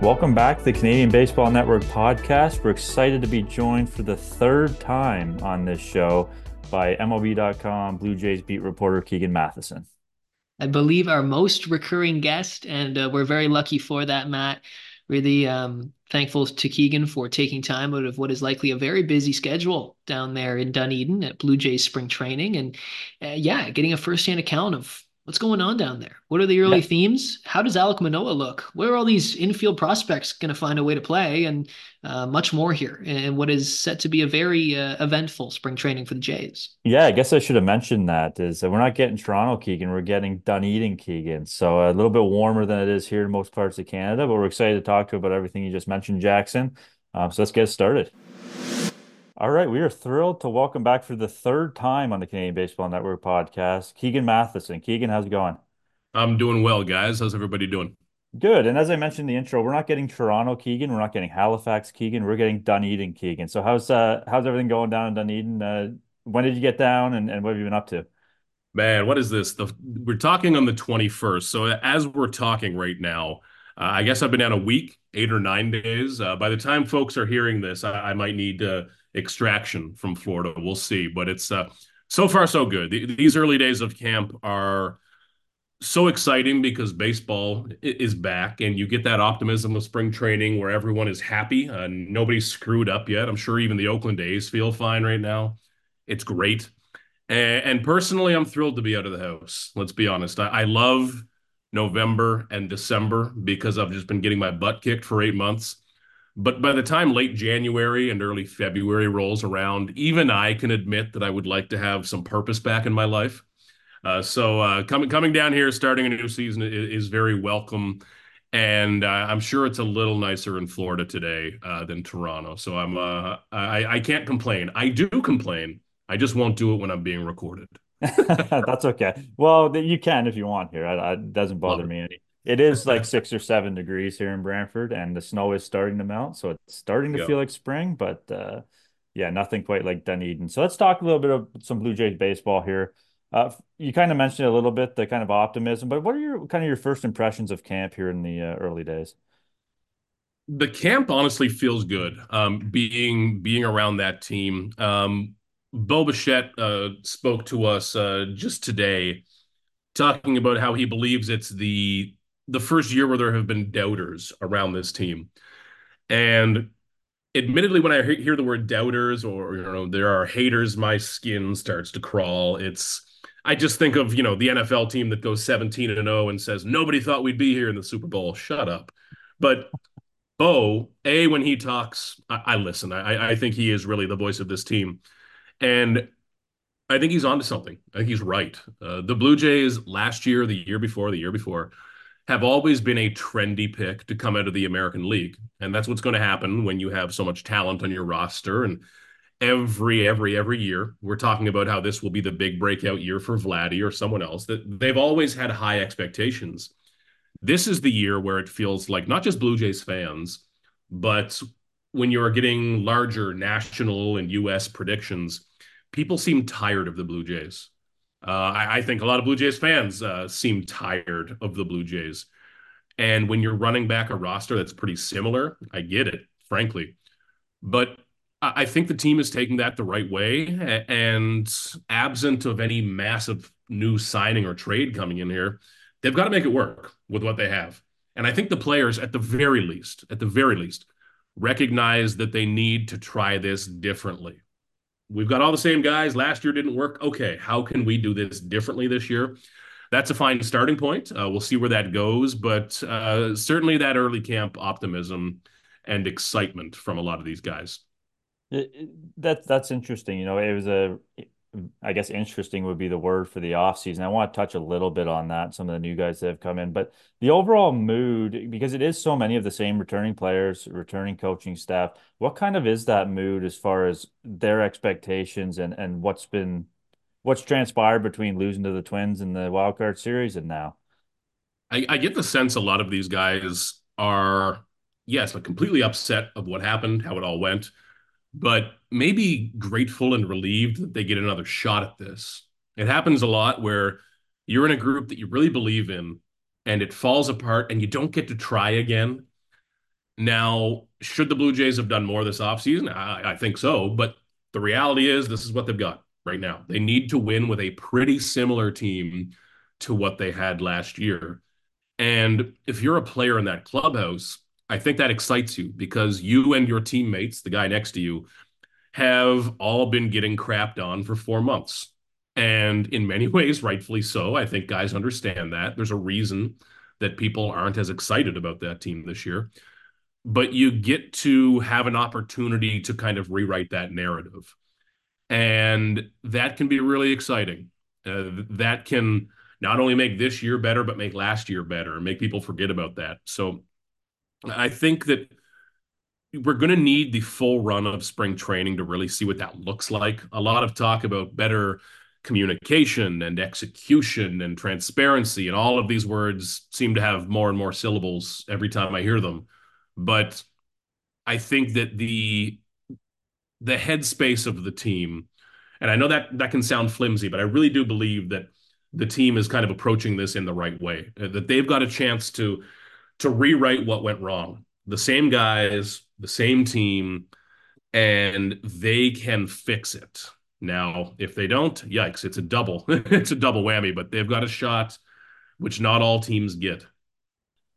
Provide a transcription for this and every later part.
Welcome back to the Canadian Baseball Network podcast. We're excited to be joined for the third time on this show by MLB.com Blue Jays beat reporter Keegan Matheson. I believe our most recurring guest, and uh, we're very lucky for that, Matt. Really um, thankful to Keegan for taking time out of what is likely a very busy schedule down there in Dunedin at Blue Jays spring training, and uh, yeah, getting a firsthand account of What's going on down there? What are the early yeah. themes? How does Alek Manoah look? Where are all these infield prospects going to find a way to play? And uh, much more here. And what is set to be a very uh, eventful spring training for the Jays. Yeah, I guess I should have mentioned that is that we're not getting Toronto Keegan, we're getting Dunedin Keegan. So a little bit warmer than it is here in most parts of Canada, but we're excited to talk to about everything you just mentioned, Jackson. Um, so let's get started. All right, we are thrilled to welcome back for the third time on the Canadian Baseball Network podcast, Keegan Matheson. Keegan, how's it going? I'm doing well, guys. How's everybody doing? Good. And as I mentioned in the intro, we're not getting Toronto Keegan, we're not getting Halifax Keegan, we're getting Dunedin Keegan. So how's uh how's everything going down in Dunedin? Uh, when did you get down, and, and what have you been up to? Man, what is this? The we're talking on the 21st. So as we're talking right now, uh, I guess I've been down a week, eight or nine days. Uh, by the time folks are hearing this, I, I might need to extraction from Florida. We'll see, but it's uh, so far so good. The, these early days of camp are so exciting because baseball is back, and you get that optimism of spring training where everyone is happy. Uh, nobody's screwed up yet. I'm sure even the Oakland A's feel fine right now. It's great. And, and personally, I'm thrilled to be out of the house. Let's be honest. I, I love November and December because I've just been getting my butt kicked for eight months. But by the time late January and early February rolls around, even I can admit that I would like to have some purpose back in my life. Uh, so uh, coming coming down here, starting a new season is, is very welcome, and uh, I'm sure it's a little nicer in Florida today uh, than Toronto. So I'm uh, I, I can't complain. I do complain. I just won't do it when I'm being recorded. That's okay. Well, you can if you want here. it doesn't bother me any. It is like six or seven degrees here in Brantford, and the snow is starting to melt, so it's starting to yep. feel like spring. But uh, yeah, nothing quite like Dunedin. So let's talk a little bit of some Blue Jays baseball here. Uh, you kind of mentioned a little bit the kind of optimism, but what are your kind of your first impressions of camp here in the uh, early days? The camp honestly feels good. Um, being being around that team. Um, Bo Bichette uh, spoke to us uh, just today, talking about how he believes it's the the first year where there have been doubters around this team. And admittedly, when I hear the word doubters or, you know, there are haters, my skin starts to crawl. It's, I just think of, you know, the NFL team that goes 17 and 0 and says, nobody thought we'd be here in the Super Bowl. Shut up. But Bo, A, when he talks, I, I listen. I, I think he is really the voice of this team. And I think he's onto something. I think he's right. Uh, the Blue Jays last year, the year before, the year before, have always been a trendy pick to come out of the American League. And that's what's going to happen when you have so much talent on your roster. And every, every, every year, we're talking about how this will be the big breakout year for Vladdy or someone else. That they've always had high expectations. This is the year where it feels like not just Blue Jays fans, but when you're getting larger national and US predictions, people seem tired of the Blue Jays. Uh, I, I, think a lot of Blue Jays fans uh, seem tired of the Blue Jays. And when you're running back a roster that's pretty similar, I get it, frankly. But I think the team is taking that the right way. And absent of any massive new signing or trade coming in here, they've got to make it work with what they have. And I think the players, at the very least, at the very least, recognize that they need to try this differently we've got all the same guys. Last year didn't work. Okay, how can we do this differently this year? That's a fine starting point. Uh, we'll see where that goes, but uh, certainly that early camp optimism and excitement from a lot of these guys. That that's interesting. You know, it was a I guess interesting would be the word for the offseason. I want to touch a little bit on that, some of the new guys that have come in, but the overall mood, because it is so many of the same returning players, returning coaching staff, what kind of is that mood as far as their expectations and, and what's been what's transpired between losing to the Twins in the wild card series and now? I, I get the sense a lot of these guys are, yes, completely upset of what happened, how it all went but maybe grateful and relieved that they get another shot at this. It happens a lot where you're in a group that you really believe in and it falls apart and you don't get to try again. Now, should the Blue Jays have done more this offseason? I, I think so. But the reality is, this is what they've got right now. They need to win with a pretty similar team to what they had last year. And if you're a player in that clubhouse, I think that excites you because you and your teammates, the guy next to you, have all been getting crapped on for four months. And in many ways, rightfully so. I think guys understand that. There's a reason that people aren't as excited about that team this year. But you get to have an opportunity to kind of rewrite that narrative. And that can be really exciting. Uh, that can not only make this year better, but make last year better and make people forget about that. So I think that we're going to need the full run of spring training to really see what that looks like. A lot of talk about better communication and execution and transparency, and all of these words seem to have more and more syllables every time I hear them. But I think that the the headspace of the team, and I know that that can sound flimsy, but I really do believe that the team is kind of approaching this in the right way. That they've got a chance to to rewrite what went wrong. The same guys, the same team, and they can fix it. Now, if they don't, yikes, it's a double. it's a double whammy, but they've got a shot, which not all teams get.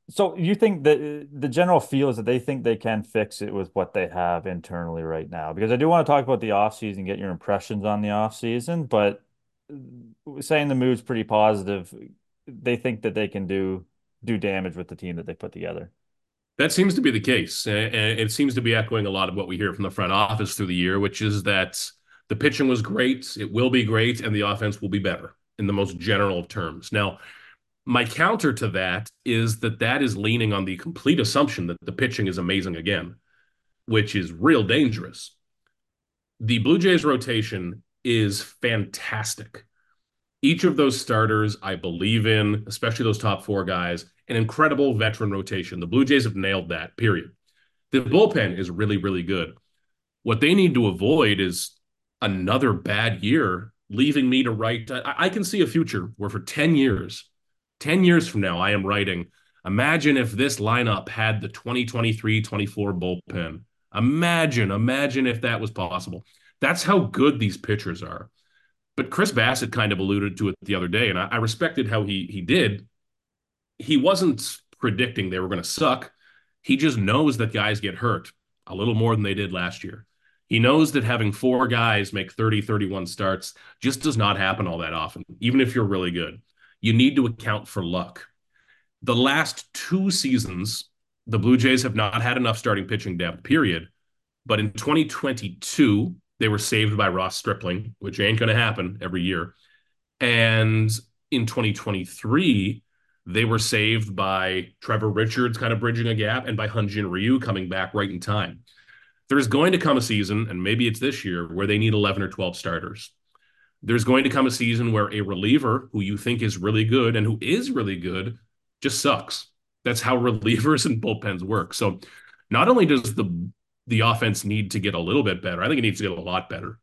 So you think that uh, the general feel is that they think they can fix it with what they have internally right now? Because I do want to talk about the offseason, get your impressions on the offseason, but uh, saying the mood's pretty positive, they think that they can do do damage with the team that they put together. That seems to be the case. And it seems to be echoing a lot of what we hear from the front office through the year, which is that the pitching was great, it will be great, and the offense will be better in the most general of terms. Now, my counter to that is that that is leaning on the complete assumption that the pitching is amazing again, which is real dangerous. The Blue Jays rotation is fantastic. Each of those starters, I believe in, especially those top four guys, an incredible veteran rotation. The Blue Jays have nailed that, period. The bullpen is really, really good. What they need to avoid is another bad year, leaving me to write. I, I can see a future where for 10 years, 10 years from now, I am writing. Imagine if this lineup had the 2023 24 bullpen. Imagine, imagine if that was possible. That's how good these pitchers are. But Chris Bassitt kind of alluded to it the other day, and I, I respected how he he did. He wasn't predicting they were going to suck. He just knows that guys get hurt a little more than they did last year. He knows that having four guys make 30, 31 starts just does not happen all that often, even if you're really good. You need to account for luck. The last two seasons, the Blue Jays have not had enough starting pitching depth, period. But in 2022, they were saved by Ross Stripling, which ain't going to happen every year. And in 2023, they were saved by Trevor Richards kind of bridging a gap and by Hyun-Jin Ryu coming back right in time. There's going to come a season, and maybe it's this year, where they need 11 or 12 starters. There's going to come a season where a reliever who you think is really good and who is really good just sucks. That's how relievers and bullpens work. So not only does the the offense need to get a little bit better. I think it needs to get a lot better.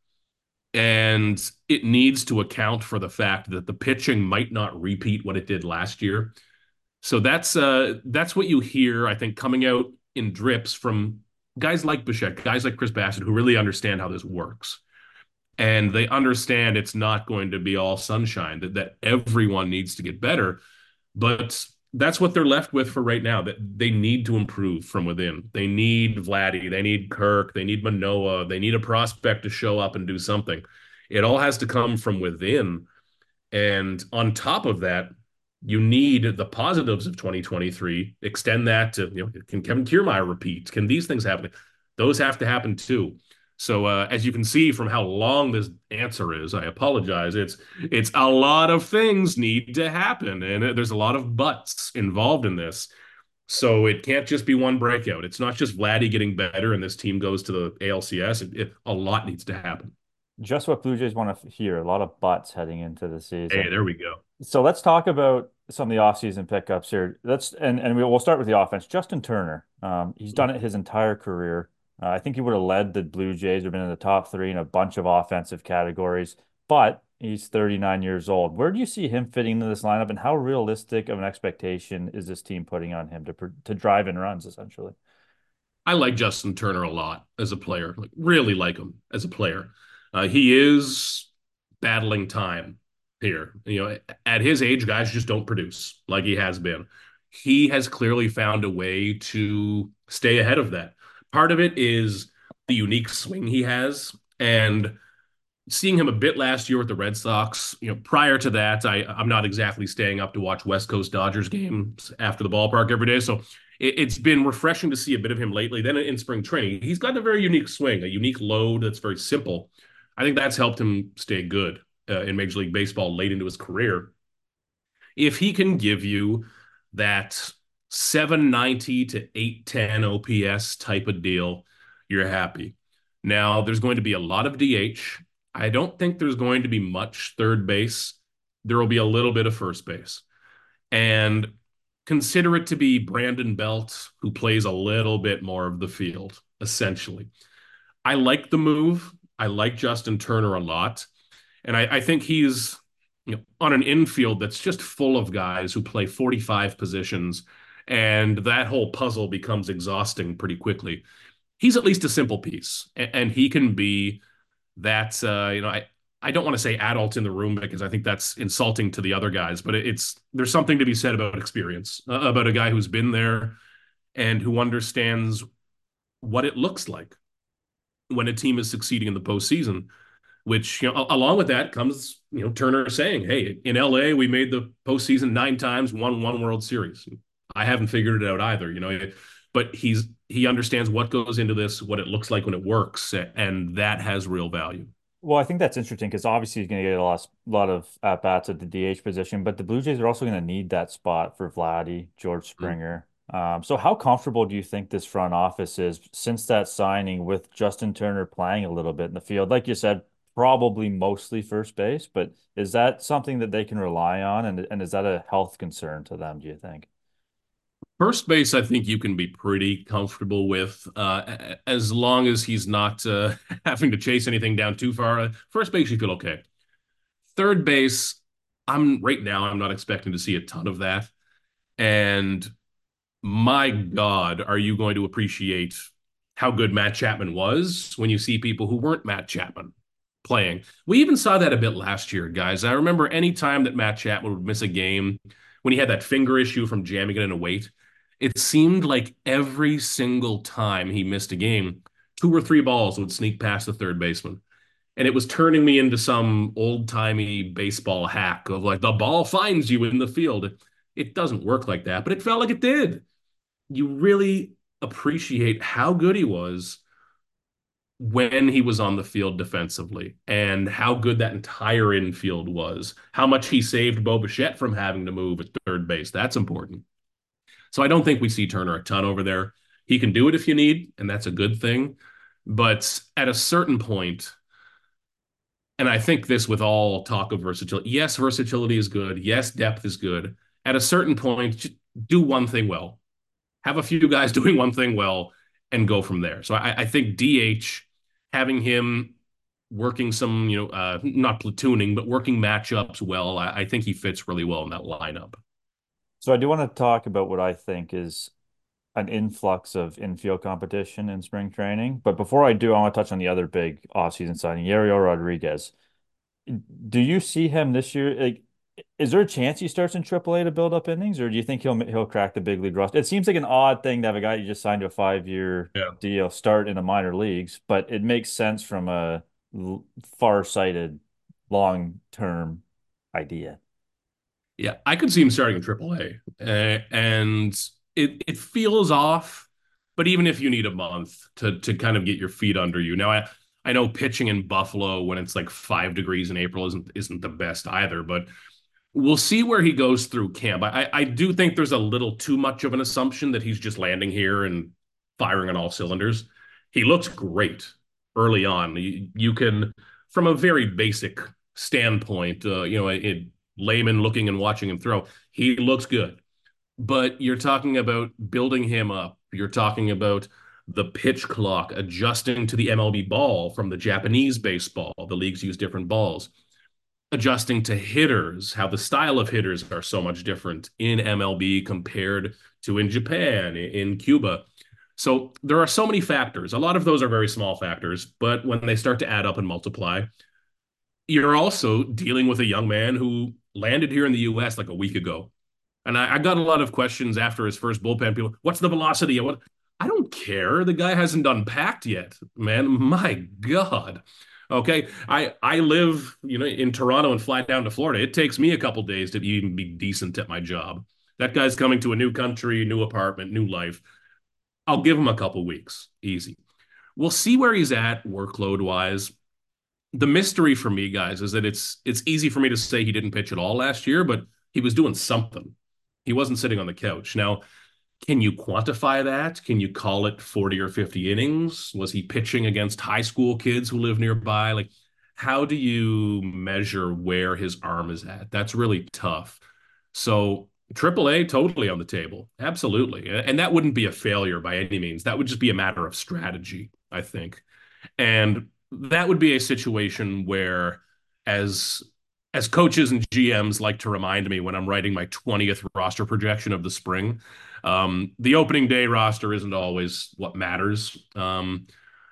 And it needs to account for the fact that the pitching might not repeat what it did last year. So that's uh that's what you hear, I think, coming out in drips from guys like Bichette, guys like Chris Bassitt, who really understand how this works. And they understand it's not going to be all sunshine, that, that everyone needs to get better. But that's what they're left with for right now. That they need to improve from within. They need Vladdy, they need Kirk, they need Manoah. they need a prospect to show up and do something. It all has to come from within. And on top of that, you need the positives of 2023. Extend that to you know, can Kevin Kiermaier repeat? Can these things happen? Those have to happen too. So uh, as you can see from how long this answer is, I apologize. It's it's a lot of things need to happen, and there's a lot of buts involved in this. So it can't just be one breakout. It's not just Vladdy getting better and this team goes to the ALCS. It, it, a lot needs to happen. Just what Blue Jays want to hear. A lot of buts heading into the season. Hey, there we go. So let's talk about some of the offseason pickups here. Let's and and we'll start with the offense. Justin Turner. Um, he's done it his entire career. Uh, I think he would have led the Blue Jays or been in the top three in a bunch of offensive categories, but he's 39 years old. Where do you see him fitting into this lineup, and how realistic of an expectation is this team putting on him to to drive in runs essentially? I like Justin Turner a lot as a player. Like really like him as a player. Uh, he is battling time here. You know, at his age, guys just don't produce like he has been. He has clearly found a way to stay ahead of that. Part of it is the unique swing he has, and seeing him a bit last year with the Red Sox. You know, prior to that, I I'm not exactly staying up to watch West Coast Dodgers games after the ballpark every day, so it, has been refreshing to see a bit of him lately. Then in spring training, he's got a very unique swing, a unique load that's very simple. I think that's helped him stay good uh, in Major League Baseball late into his career. If he can give you that 790 to 810 OPS type of deal, you're happy. Now, there's going to be a lot of DH. I don't think there's going to be much third base. There will be a little bit of first base. And consider it to be Brandon Belt, who plays a little bit more of the field, essentially. I like the move. I like Justin Turner a lot. And I, I think he's you know, on an infield that's just full of guys who play 45 positions. And that whole puzzle becomes exhausting pretty quickly. He's at least a simple piece, and, and he can be that. Uh, you know, I I don't want to say adult in the room because I think that's insulting to the other guys, but it's there's something to be said about experience, uh, about a guy who's been there and who understands what it looks like when a team is succeeding in the postseason. Which you know, along with that comes you know Turner saying, "Hey, in LA, we made the postseason nine times, won one World Series." I haven't figured it out either, you know, but he's he understands what goes into this, what it looks like when it works, and that has real value. Well, I think that's interesting because obviously he's going to get a lot, lot of at bats at the DH position, but the Blue Jays are also going to need that spot for Vladdy, George mm. Springer. Um, so how comfortable do you think this front office is since that signing with Justin Turner playing a little bit in the field? Like you said, probably mostly first base, but is that something that they can rely on? And, and is that a health concern to them, do you think? First base, I think you can be pretty comfortable with, uh, as long as he's not uh, having to chase anything down too far. First base, you feel okay. Third base, I'm right now. I'm not expecting to see a ton of that, and my God, are you going to appreciate how good Matt Chapman was when you see people who weren't Matt Chapman playing? We even saw that a bit last year, guys. I remember any time that Matt Chapman would miss a game when he had that finger issue from jamming it in a weight, it seemed like every single time he missed a game, two or three balls would sneak past the third baseman. And it was turning me into some old timey baseball hack of like the ball finds you in the field. It doesn't work like that, but it felt like it did you really appreciate how good he was when he was on the field defensively and how good that entire infield was, how much he saved Bo Bichette from having to move at third base. That's important. So I don't think we see Turner a ton over there. He can do it if you need, and that's a good thing. But at a certain point, and I think this with all talk of versatility, yes, versatility is good. Yes, depth is good. At a certain point, do one thing well have a few guys doing one thing well and go from there. So I, I think DH having him working some, you know, uh, not platooning, but working matchups well, I, I think he fits really well in that lineup. So I do want to talk about what I think is an influx of infield competition in spring training. But before I do, I want to touch on the other big offseason signing, Yariel Rodriguez. Do you see him this year? Like, is there a chance he starts in AAA to build up innings, or do you think he'll he'll crack the big league roster? It seems like an odd thing to have a guy you just signed to a five year yeah. deal start in the minor leagues, but it makes sense from a far sighted, long term idea. Yeah, I could see him starting in AAA, uh, and it it feels off. But even if you need a month to to kind of get your feet under you, now I I know pitching in Buffalo when it's like five degrees in April isn't isn't the best either, but we'll see where he goes through camp. I, I do think there's a little too much of an assumption that he's just landing here and firing on all cylinders. He looks great early on. You, you can, from a very basic standpoint, uh, you know, a, layman looking and watching him throw, he looks good. But you're talking about building him up. You're talking about the pitch clock adjusting to the MLB ball from the Japanese baseball. The leagues use different balls adjusting to hitters, how the style of hitters are so much different in MLB compared to in Japan, in Cuba. So there are so many factors. A lot of those are very small factors, but when they start to add up and multiply, you're also dealing with a young man who landed here in the US like a week ago. And I, I got a lot of questions after his first bullpen. People, what's the velocity? What I don't care. The guy hasn't unpacked yet, man. My God. Okay. I I live, you know, in Toronto and fly down to Florida. It takes me a couple days to even be decent at my job. That guy's coming to a new country, new apartment, new life. I'll give him a couple weeks. Easy. We'll see where he's at workload wise. The mystery for me, guys, is that it's it's easy for me to say he didn't pitch at all last year, but he was doing something. He wasn't sitting on the couch. Now, can you quantify that? Can you call it 40 or 50 innings? Was he pitching against high school kids who live nearby? Like, how do you measure where his arm is at? That's really tough. So, AAA totally on the table. Absolutely. And that wouldn't be a failure by any means. That would just be a matter of strategy, I think. And that would be a situation where, as as coaches and GMs like to remind me when I'm writing my 20th roster projection of the spring, um, the opening day roster isn't always what matters. Um,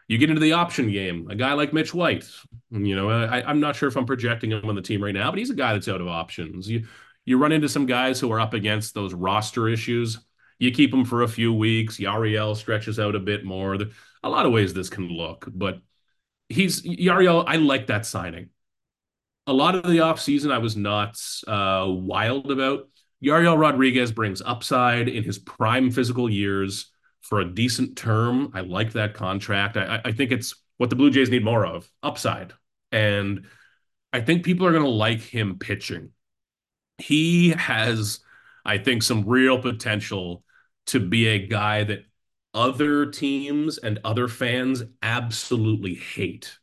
you get into the option game, a guy like Mitch White. You know, I, am not sure if I'm projecting him on the team right now, but he's a guy that's out of options. You you run into some guys who are up against those roster issues. You keep them for a few weeks. Yariel stretches out a bit more. There, A lot of ways this can look, but he's Yariel. I like that signing. A lot of the offseason I was not uh, wild about Yariel Rodriguez brings upside in his prime physical years for a decent term. I like that contract. I, I think it's what the Blue Jays need more of upside. And I think people are going to like him pitching. He has, I think, some real potential to be a guy that other teams and other fans absolutely hate,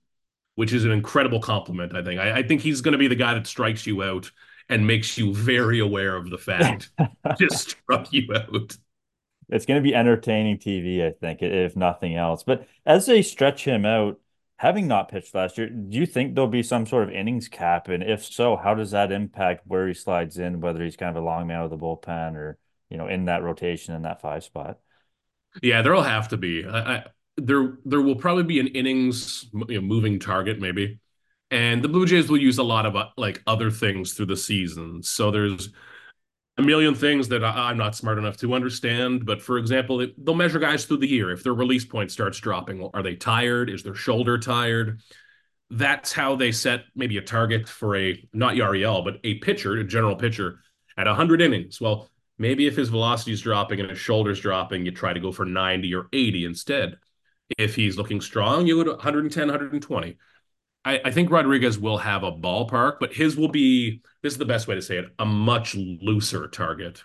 which is an incredible compliment, I think. I, I think he's going to be the guy that strikes you out and makes you very aware of the fact just struck you out. It's going to be entertaining TV, I think, if nothing else. But as they stretch him out, having not pitched last year, do you think there'll be some sort of innings cap? And if so, how does that impact where he slides in, whether he's kind of a long man of the bullpen or, you know, in that rotation in that five spot? Yeah, there'll have to be. I, I, there, there will probably be an innings you know, moving target, maybe. And the Blue Jays will use a lot of uh, like other things through the season. So there's a million things that I, am not smart enough to understand. But for example, they'll measure guys through the year. If their release point starts dropping, are they tired? Is their shoulder tired? That's how they set maybe a target for a not Yariel, but a pitcher, a general pitcher at 100 innings. Well, maybe if his velocity is dropping and his shoulder's dropping, you try to go for 90 or 80 instead. If he's looking strong, you go to 110, 120. I, I think Rodriguez will have a ballpark, but his will be this is the best way to say it a much looser target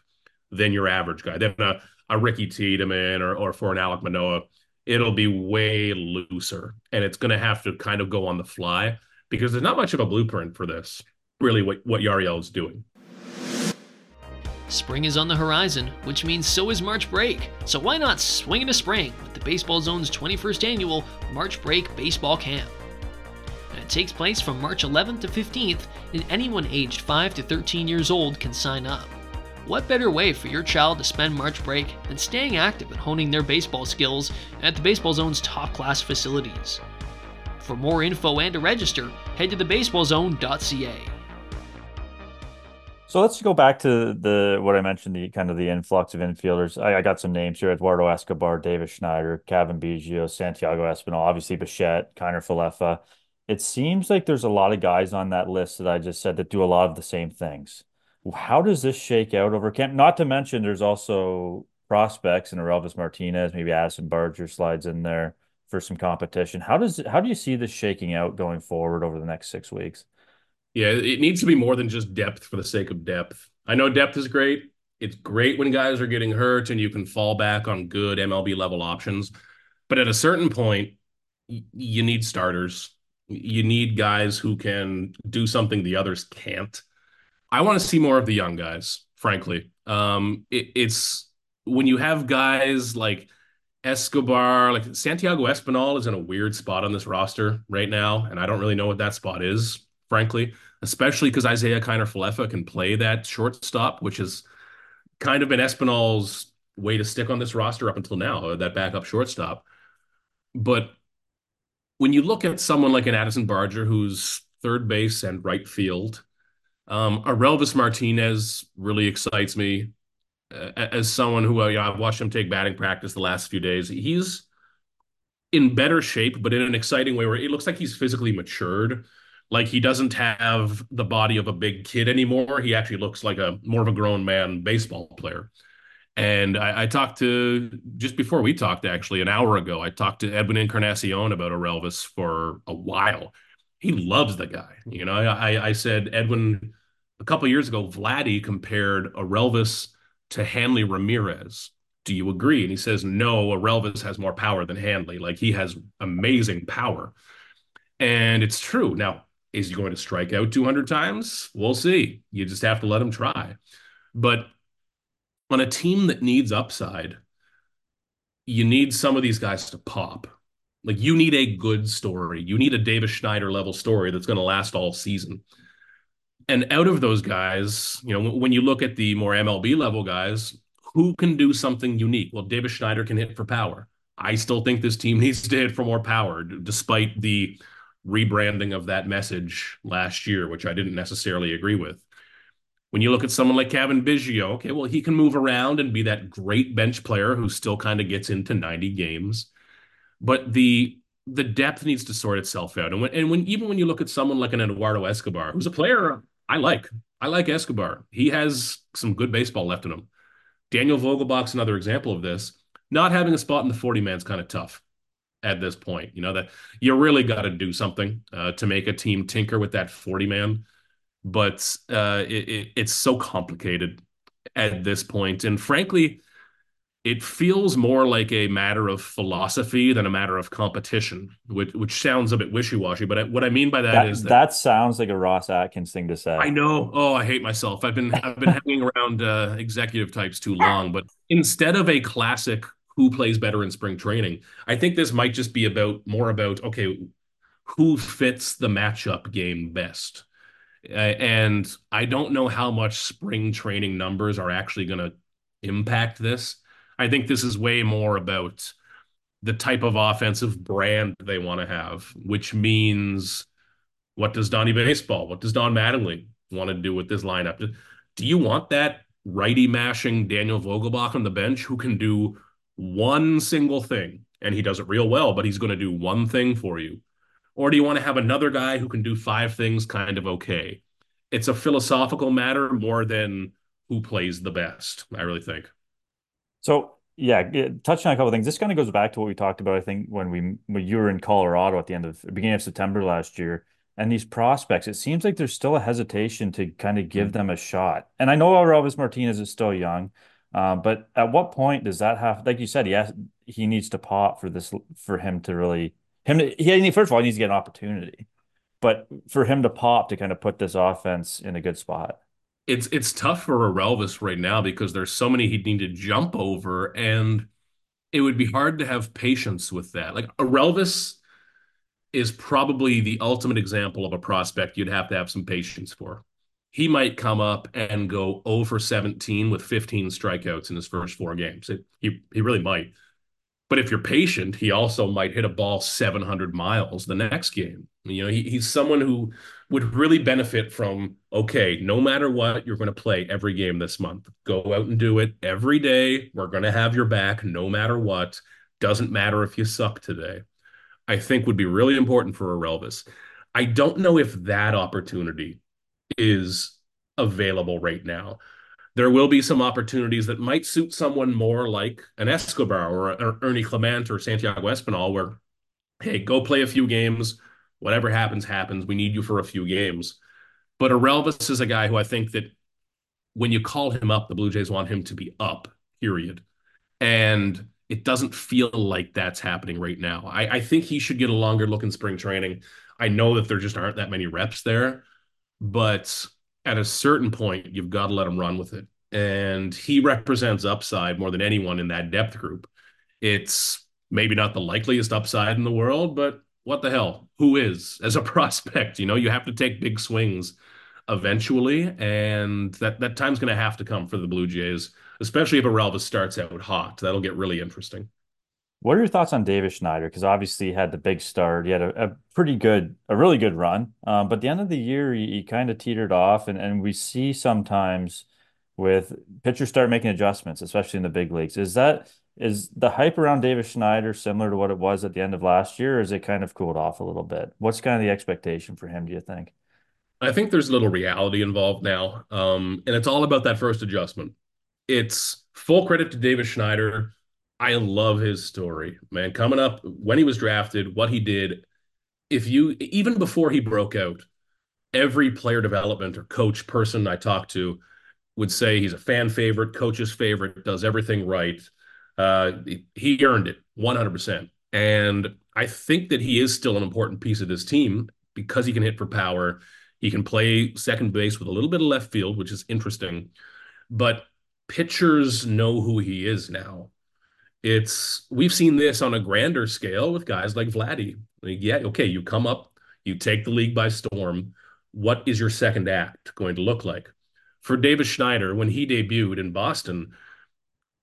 than your average guy, than a, a Ricky Tiedemann or, or for an Alek Manoah. It'll be way looser and it's going to have to kind of go on the fly because there's not much of a blueprint for this, really, what, what Yariel is doing. Spring is on the horizon, which means so is March break. So why not swing into spring with the Baseball Zone's 21st annual March Break Baseball Camp? It takes place from March 11th to 15th, and anyone aged 5 to 13 years old can sign up. What better way for your child to spend March break than staying active and honing their baseball skills at the Baseball Zone's top class facilities? For more info and to register, head to thebaseballzone.ca. So let's go back to the what I mentioned, the kind of the influx of infielders. I, I got some names here: Eduardo Escobar, Davis Schneider, Cavan Biggio, Santiago Espinal, obviously Bichette, Kiner Falefa it seems like there's a lot of guys on that list that I just said that do a lot of the same things. How does this shake out over camp? Not to mention, there's also prospects and Orelvis Martinez, maybe Addison Barger slides in there for some competition. How does how do you see this shaking out going forward over the next six weeks? Yeah, it needs to be more than just depth for the sake of depth. I know depth is great. It's great when guys are getting hurt and you can fall back on good MLB level options. But at a certain point, you need starters you need guys who can do something the others can't. I want to see more of the young guys, frankly. Um, it, it's when you have guys like Escobar, like Santiago Espinal is in a weird spot on this roster right now, and I don't really know what that spot is, frankly, especially because Isiah Kiner Falefa can play that shortstop, which is kind of been Espinal's way to stick on this roster up until now, that backup shortstop. But when you look at someone like an Addison Barger, who's third base and right field, um, Orelvis Martinez really excites me uh, as someone who uh, you know, I've watched him take batting practice the last few days. He's in better shape, but in an exciting way where it looks like he's physically matured. Like he doesn't have the body of a big kid anymore. He actually looks like a more of a grown man baseball player. And I, I, talked to just before we talked, actually, an hour ago, I talked to Edwin Encarnacion about Orelvis for a while. He loves the guy. You know, I, I said, Edwin, a couple years ago, Vladdy compared Orelvis to Hanley Ramirez. Do you agree? And he says, no, Orelvis has more power than Hanley. Like he has amazing power. And it's true. Now, is he going to strike out 200 times? We'll see. You just have to let him try. But on a team that needs upside, you need some of these guys to pop. Like you need a good story. You need a Davis Schneider level story that's going to last all season. And out of those guys, you know, when you look at the more MLB level guys, who can do something unique? Well, Davis Schneider can hit for power. I still think this team needs to hit for more power, despite the rebranding of that message last year, which I didn't necessarily agree with. When you look at someone like Cavan Biggio, okay, well, he can move around and be that great bench player who still kind of gets into 90 games. But the the depth needs to sort itself out. And when, and when even when you look at someone like an Eduardo Escobar, who's a player I like, I like Escobar. He has some good baseball left in him. Daniel Vogelbach's another example of this. Not having a spot in the 40 man is kind of tough at this point. You know that you really got to do something uh, to make a team tinker with that 40 man, but uh, it, it, it's so complicated at this point. And frankly, it feels more like a matter of philosophy than a matter of competition, which which sounds a bit wishy washy. But what I mean by that, that is that, that, sounds like a Ross Atkins thing to say. I know. Oh, I hate myself. I've been I've been hanging around uh, executive types too long. But instead of a classic who plays better in spring training, I think this might just be about more about okay, who fits the matchup game best. Uh, and I don't know how much spring training numbers are actually going to impact this I think this is way more about the type of offensive brand they want to have, which means what does Donnie Baseball, what does Don Mattingly want to do with this lineup? Do you want that righty mashing Daniel Vogelbach on the bench who can do one single thing and he does it real well, but he's going to do one thing for you? Or do you want to have another guy who can do five things kind of okay? It's a philosophical matter more than who plays the best, I really think. So yeah, touching on a couple things. This kind of goes back to what we talked about. I think when we when you were in Colorado at the end of beginning of September last year, and these prospects, it seems like there's still a hesitation to kind of give mm-hmm. them a shot. And I know Orelvis Martinez is still young, uh, but at what point does that have? Like you said, he he needs to pop for this for him to really him. He first of all he needs to get an opportunity, but for him to pop to kind of put this offense in a good spot it's it's tough for Orelvis right now because there's so many he'd need to jump over, and it would be hard to have patience with that. Like Orelvis is probably the ultimate example of a prospect you'd have to have some patience for. He might come up and go oh over 17 with 15 strikeouts in his first four games. It, he he really might. But if you're patient, he also might hit a ball 700 miles the next game. You know, he, he's someone who would really benefit from okay, no matter what, you're going to play every game this month. Go out and do it every day. We're going to have your back no matter what. Doesn't matter if you suck today. I think would be really important for Orelvis. I don't know if that opportunity is available right now there will be some opportunities that might suit someone more like an Escobar or, Ernie Clement or Santiago Espinal, where, hey, go play a few games. Whatever happens, happens. We need you for a few games. But Orelvis is a guy who I think that when you call him up, the Blue Jays want him to be up, period. And it doesn't feel like that's happening right now. I, I think he should get a longer look in spring training. I know that there just aren't that many reps there, but at a certain point, you've got to let him run with it. And he represents upside more than anyone in that depth group. It's maybe not the likeliest upside in the world, but what the hell? Who is as a prospect? You know, you have to take big swings eventually, and that that time's going to have to come for the Blue Jays, especially if Orelvis starts out hot. That'll get really interesting. What are your thoughts on Davis Schneider? Because obviously he had the big start. He had a, a pretty good, a really good run. Um, but the end of the year, he, he kind of teetered off, and, and we see sometimes with pitchers start making adjustments, especially in the big leagues. Is that is the hype around Davis Schneider similar to what it was at the end of last year, or is it kind of cooled off a little bit? What's kind of the expectation for him, do you think? I think there's a little reality involved now, um, and it's all about that first adjustment. It's full credit to Davis Schneider. I love his story, man. Coming up when he was drafted, what he did. If you even before he broke out, every player development or coach person I talked to would say he's a fan favorite, coach's favorite, does everything right. Uh, he earned it 100%. And I think that he is still an important piece of this team because he can hit for power. He can play second base with a little bit of left field, which is interesting. But pitchers know who he is now. It's we've seen this on a grander scale with guys like Vladdy. Like, yeah, okay, you come up, you take the league by storm. What is your second act going to look like? For Davis Schneider, when he debuted in Boston,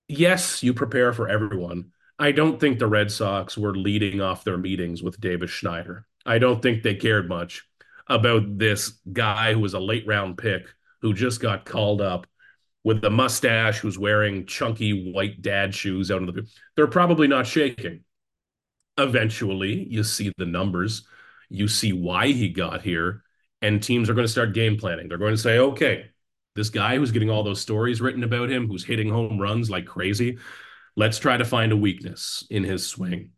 yes, you prepare for everyone. I don't think the Red Sox were leading off their meetings with Davis Schneider. I don't think they cared much about this guy who was a late round pick who just got called up with a mustache who's wearing chunky white dad shoes out in the they're probably not shaking. Eventually you see the numbers. You see why he got here and teams are going to start game planning. They're going to say okay this guy who's getting all those stories written about him who's hitting home runs like crazy let's try to find a weakness in his swing.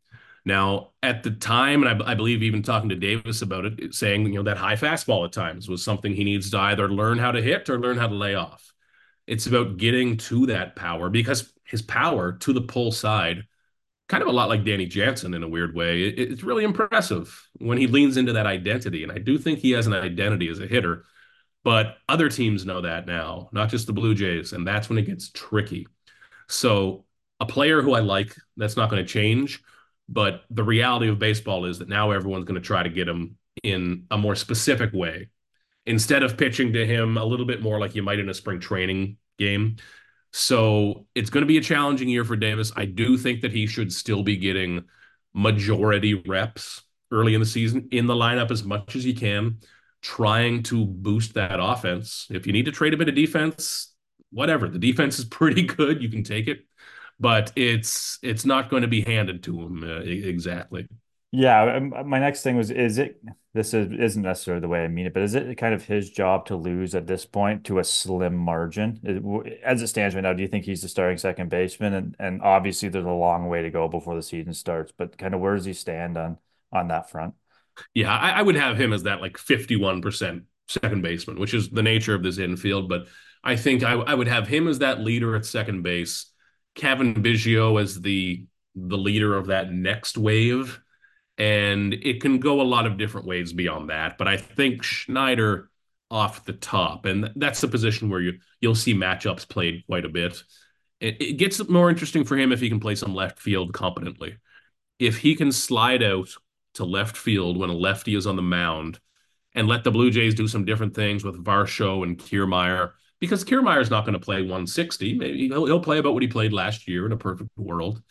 Now, at the time, and I, I, believe even talking to Davis about it, saying you know that high fastball at times was something he needs to either learn how to hit or learn how to lay off. It's about getting to that power because his power to the pull side, kind of a lot like Danny Jansen in a weird way. It, it's really impressive when he leans into that identity, and I do think he has an identity as a hitter. But other teams know that now, not just the Blue Jays, and that's when it gets tricky. So a player who I like, that's not going to change but the reality of baseball is that now everyone's going to try to get him in a more specific way instead of pitching to him a little bit more like you might in a spring training game. So it's going to be a challenging year for Davis. I do think that he should still be getting majority reps early in the season in the lineup as much as he can, trying to boost that offense. If you need to trade a bit of defense, whatever. The defense is pretty good. You can take it but it's it's not going to be handed to him uh, exactly. Yeah, um, my next thing was is it this is, isn't necessarily the way I mean it, but is it kind of his job to lose at this point to a slim margin? As it stands right now, do you think he's the starting second baseman? And and obviously there's a long way to go before the season starts, but kind of where does he stand on on that front? Yeah, I, I would have him as that like 51% second baseman, which is the nature of this infield. But I think I, I would have him as that leader at second base Cavan Biggio as the the leader of that next wave. And it can go a lot of different ways beyond that. But I think Schneider off the top, and that's the position where you you'll see matchups played quite a bit. It, it gets more interesting for him if he can play some left field competently. If he can slide out to left field when a lefty is on the mound and let the Blue Jays do some different things with Varsho and Kiermaier because Kiermaier's not going to play 160. Maybe he'll, he'll play about what he played last year in a perfect world.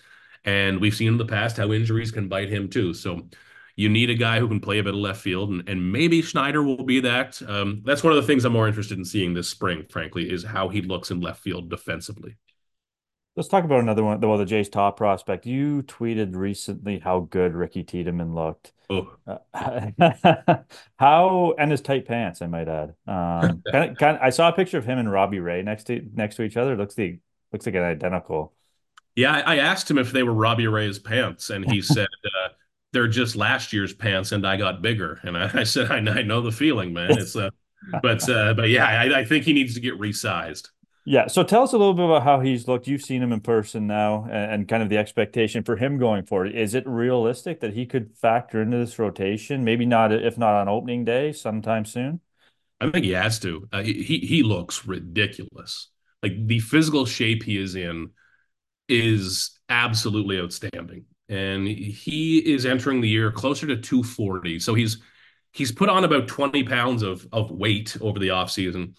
And we've seen in the past how injuries can bite him too. So you need a guy who can play a bit of left field, and, and maybe Schneider will be that. Um, that's one of the things I'm more interested in seeing this spring, frankly, is how he looks in left field defensively. Let's talk about another one. Well, the Jays' top prospect. You tweeted recently how good Ricky Tiedemann looked. Oh. Uh, how and his tight pants, I might add. Um, kind of, kind of, I saw a picture of him and Robbie Ray next to next to each other. looks the looks like an identical. Yeah, I, asked him if they were Robbie Ray's pants, and he said uh, they're just last year's pants, and I got bigger. And I, I said, I, I, know the feeling, man. It's uh, but uh, but yeah, I, I think he needs to get resized. Yeah. So tell us a little bit about how he's looked. You've seen him in person now and, and, kind of the expectation for him going forward. Is it realistic that he could factor into this rotation? Maybe not, if not on opening day, sometime soon? I think he has to. Uh, he, he looks ridiculous. Like the physical shape he is in is absolutely outstanding. And he is entering the year closer to 240. So he's he's put on about 20 pounds of of weight over the offseason.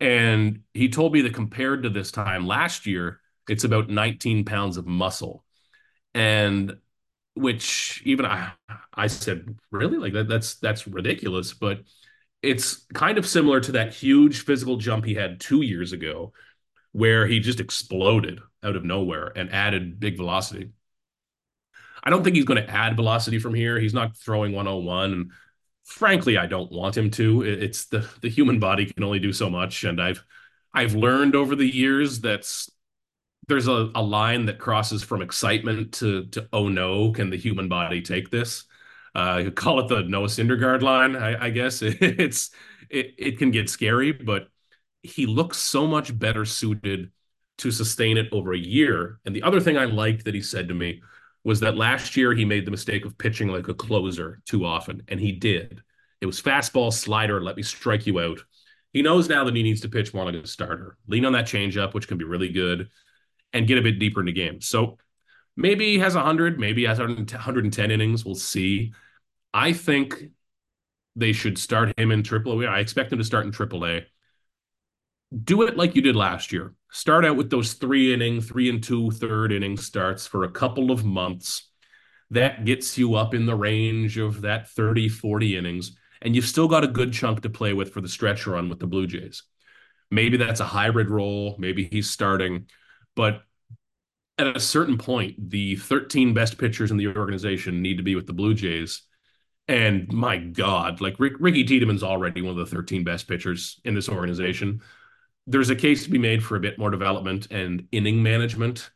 And he told me that compared to this time last year, it's about 19 pounds of muscle. And which even I I said, really? Like that that's that's ridiculous. But it's kind of similar to that huge physical jump he had two years ago, where he just exploded out of nowhere and added big velocity. I don't think he's going to add velocity from here. He's not throwing 101. And frankly, I don't want him to. It's the the human body can only do so much. And I've I've learned over the years that's there's a, a line that crosses from excitement to to oh no, can the human body take this? Uh, you call it the Noah Syndergaard line, I, I guess. It's it it can get scary, but he looks so much better suited to sustain it over a year. And the other thing I liked that he said to me was that last year he made the mistake of pitching like a closer too often, and he did. It was fastball, slider, let me strike you out. He knows now that he needs to pitch more like a starter. Lean on that changeup, which can be really good, and get a bit deeper into games. So maybe he has 100, maybe he has 110 innings. We'll see. I think they should start him in AAA. I expect him to start in AAA. Do it like you did last year. Start out with those three inning, three and two third inning starts for a couple of months. That gets you up in the range of that 30, 40 innings. And you've still got a good chunk to play with for the stretch run with the Blue Jays. Maybe that's a hybrid role. Maybe he's starting. But at a certain point, the 13 best pitchers in the organization need to be with the Blue Jays. And my God, like Rick, Ricky Tiedemann's already one of the 13 best pitchers in this organization. There's a case to be made for a bit more development and inning management.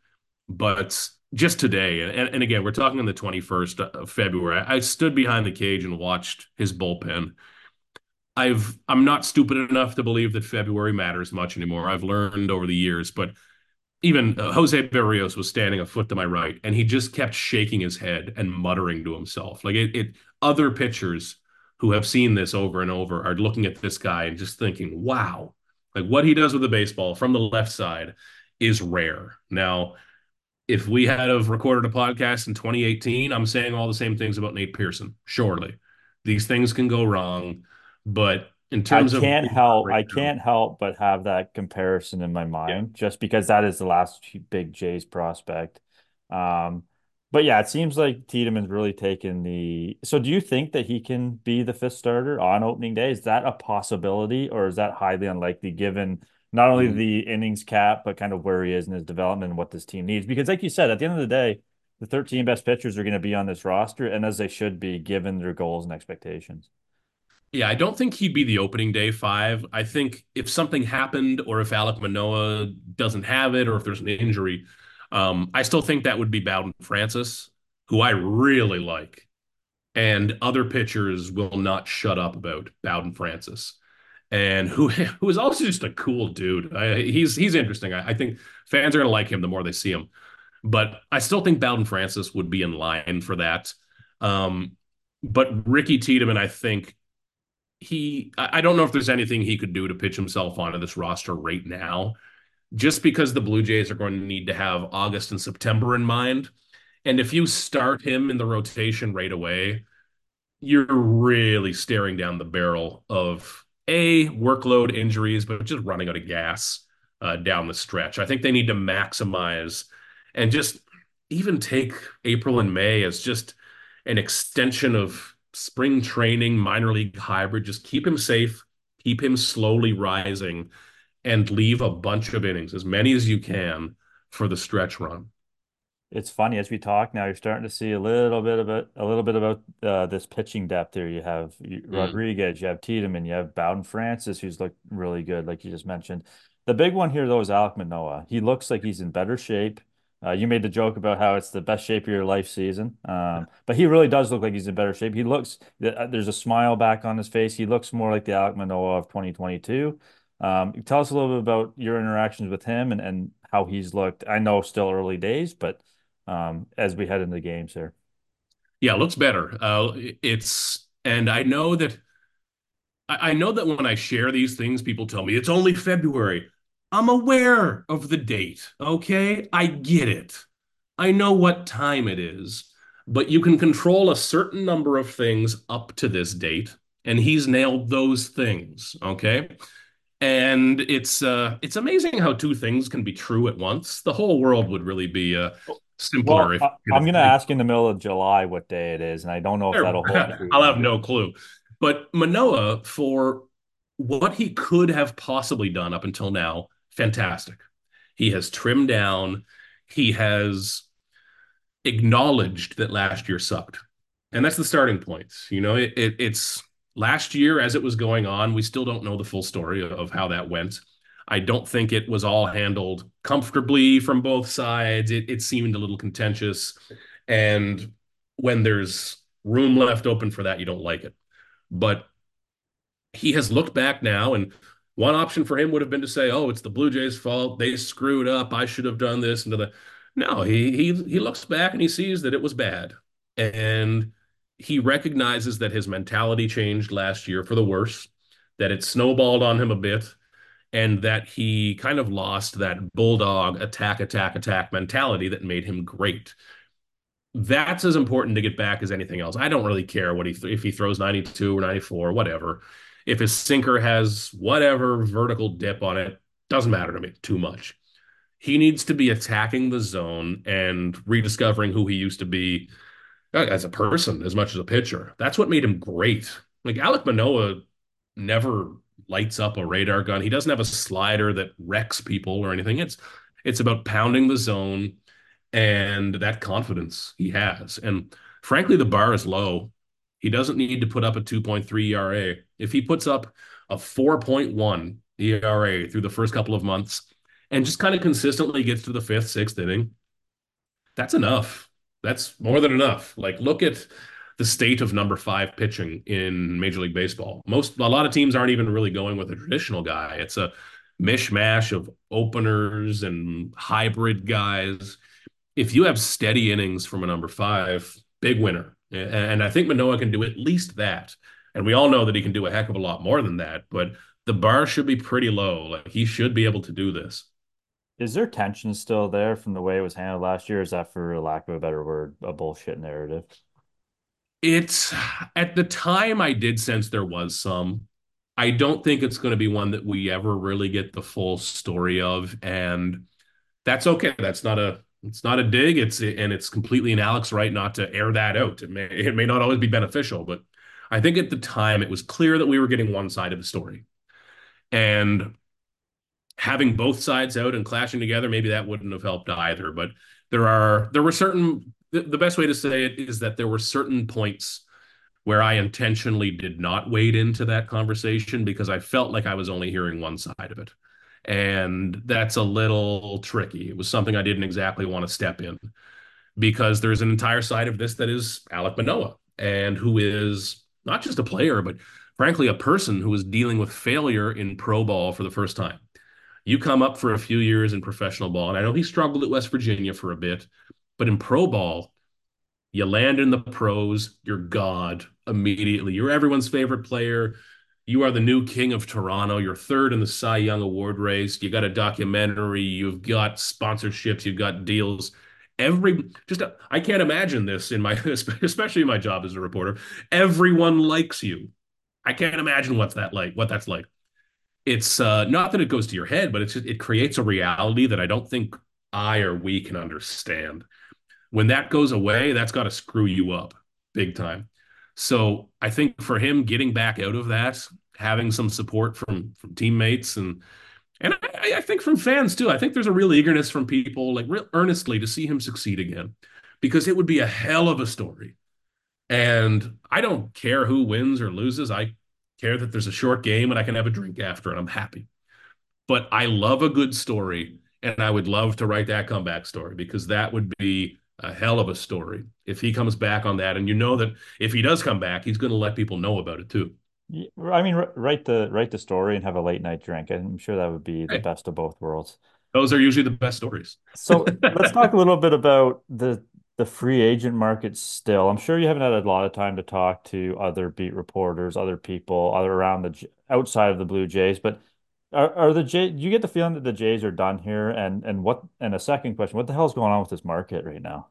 But just today, and, and again, we're talking on the 21st of February, I stood behind the cage and watched his bullpen. I've I'm not stupid enough to believe that February matters much anymore. I've learned over the years, but even uh, Jose Berrios was standing a foot to my right, and he just kept shaking his head and muttering to himself. Like it, it other pitchers who have seen this over and over are looking at this guy and just thinking, "Wow, like what he does with the baseball from the left side is rare." Now, if we had have recorded a podcast in 2018, I'm saying all the same things about Nate Pearson. Surely, these things can go wrong, but in terms I can't help I can't help but have that comparison in my mind yeah. just because that is the last big Jays prospect. Um, but yeah, it seems like Tiedemann's really taken the. So, do you think that he can be the fifth starter on opening day? Is that a possibility, or is that highly unlikely given not only mm. the innings cap, but kind of where he is in his development and what this team needs? Because, like you said, at the end of the day, the 13 best pitchers are going to be on this roster, and as they should be, given their goals and expectations. Yeah, I don't think he'd be the opening day five. I think if something happened, or if Alek Manoah doesn't have it, or if there's an injury, um, I still think that would be Bowden Francis, who I really like. And other pitchers will not shut up about Bowden Francis, and who who is also just a cool dude. I, he's he's interesting. I, I think fans are gonna like him the more they see him. But I still think Bowden Francis would be in line for that. Um, but Ricky Tiedemann, I think, he I don't know if there's anything he could do to pitch himself onto this roster right now, just because the Blue Jays are going to need to have August and September in mind. And if you start him in the rotation right away, you're really staring down the barrel of a workload injuries, but just running out of gas uh, down the stretch. I think they need to maximize and just even take April and May as just an extension of spring training, minor league hybrid. Just keep him safe, keep him slowly rising, and leave a bunch of innings, as many as you can, for the stretch run. It's funny as we talk now. You're starting to see a little bit of it, a little bit about uh, this pitching depth here. You have mm. Rodriguez, you have Tiedemann, you have Bowden Francis, who's looked really good, like you just mentioned. The big one here, though, is Alek Manoah. He looks like he's in better shape. Uh, you made the joke about how it's the best shape of your life season, um, but he really does look like he's in better shape. He looks uh, there's a smile back on his face. He looks more like the Alek Manoah of 2022. Um, tell us a little bit about your interactions with him and, and how he's looked. I know still early days, but um, as we head into games here. Yeah, looks better. Uh, it's and I know that I, I know that when I share these things, people tell me it's only February. I'm aware of the date, okay? I get it. I know what time it is, but you can control a certain number of things up to this date. and he's nailed those things. Okay. And it's uh it's amazing how two things can be true at once. The whole world would really be uh simpler Well, if I, I'm going to ask in the middle of July what day it is, and I don't know if that'll hold. I'll have no clue. But Manoah, for what he could have possibly done up until now, fantastic. He has trimmed down. He has acknowledged that last year sucked. And that's the starting point. You know, it, it, it's last year as it was going on, we still don't know the full story of, how that went. I don't think it was all handled comfortably from both sides. It, it seemed a little contentious. And when there's room left open for that, you don't like it. But he has looked back now, and one option for him would have been to say, "Oh, it's the Blue Jays' fault. They screwed up. I should have done this." And the no, he he he looks back and he sees that it was bad, and he recognizes that his mentality changed last year for the worse, that it snowballed on him a bit, and that he kind of lost that bulldog attack, attack, attack mentality that made him great. That's as important to get back as anything else. I don't really care what he th- if he throws 92 or 94, whatever. If his sinker has whatever vertical dip on it, doesn't matter to me too much. He needs to be attacking the zone and rediscovering who he used to be Uh, as a person as much as a pitcher. That's what made him great. Like Alek Manoah never lights up a radar gun. He doesn't have a slider that wrecks people or anything. It's it's about pounding the zone and that confidence he has. And frankly, the bar is low. He doesn't need to put up a 2.3 ERA. If he puts up a 4.1 ERA through the first couple of months and just kind of consistently gets to the fifth, sixth inning, that's enough. That's more than enough. Like, look at the state of number five pitching in Major League Baseball. Most, a lot of teams aren't even really going with a traditional guy. It's a mishmash of openers and hybrid guys. If you have steady innings from a number five, big winner. And I think Manoah can do at least that. And we all know that he can do a heck of a lot more than that, but the bar should be pretty low. Like he should be able to do this. Is there tension still there from the way it was handled last year? Is that, for lack of a better word, a bullshit narrative? It's at the time I did sense there was some. I don't think it's going to be one that we ever really get the full story of, and that's okay. That's not a it's not a dig. It's and it's completely in Alek's right not to air that out. It may it may not always be beneficial, but I think at the time it was clear that we were getting one side of the story, and having both sides out and clashing together, maybe that wouldn't have helped either. But there are there were certain the, the best way to say it is that there were certain points where I intentionally did not wade into that conversation because I felt like I was only hearing one side of it. And that's a little tricky. It was something I didn't exactly want to step in because there's an entire side of this that is Alek Manoah and who is not just a player, but frankly, a person who is dealing with failure in pro ball for the first time. You come up for a few years in professional ball, and I know he struggled at West Virginia for a bit, but in pro ball, you land in the pros, you're God immediately. You're everyone's favorite player. You are the new king of Toronto. You're third in the Cy Young Award race. You got a documentary. You've got sponsorships. You've got deals. Every just I can't imagine this in my especially in my job as a reporter. Everyone likes you. I can't imagine what's that like. What that's like. It's uh, not that it goes to your head, but it's just, it creates a reality that I don't think I or we can understand when that goes away, that's got to screw you up big time. So I think for him getting back out of that, having some support from from teammates and and I, I, think from fans too. I think there's a real eagerness from people, like real earnestly, to see him succeed again, because it would be a hell of a story. And I don't care who wins or loses. I care that there's a short game and I can have a drink after, and I'm happy. But I love a good story, and I would love to write that comeback story because that would be a hell of a story if he comes back on that. And you know that if he does come back, he's going to let people know about it too. I mean, write the write the story and have a late night drink. I'm sure that would be the best of both worlds. Those are usually the best stories. so let's talk a little bit about the the free agent market. Still, I'm sure you haven't had a lot of time to talk to other beat reporters, other people, other around the outside of the Blue Jays. But are, are the Jays? Do you get the feeling that the Jays are done here? And and what? And a second question: What the hell is going on with this market right now?